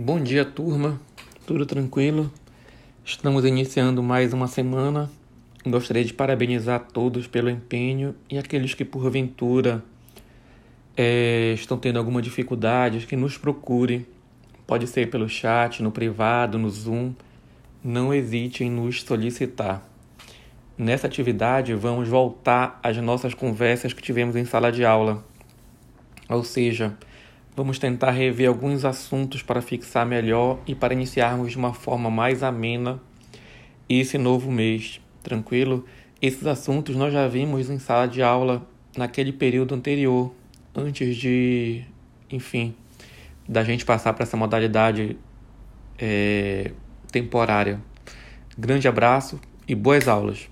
Bom dia, turma. Tudo tranquilo? Estamos iniciando mais uma semana. Gostaria de parabenizar todos pelo empenho e aqueles que porventura é, estão tendo alguma dificuldade, que nos procure. Pode ser pelo chat, no privado, no Zoom. Não hesite em nos solicitar. Nessa atividade, vamos voltar às nossas conversas que tivemos em sala de aula. Ou seja, Vamos tentar rever alguns assuntos para fixar melhor e para iniciarmos de uma forma mais amena esse novo mês. Tranquilo? Esses assuntos nós já vimos em sala de aula naquele período anterior, antes de, enfim, da gente passar para essa modalidade é, temporária. Grande abraço e boas aulas!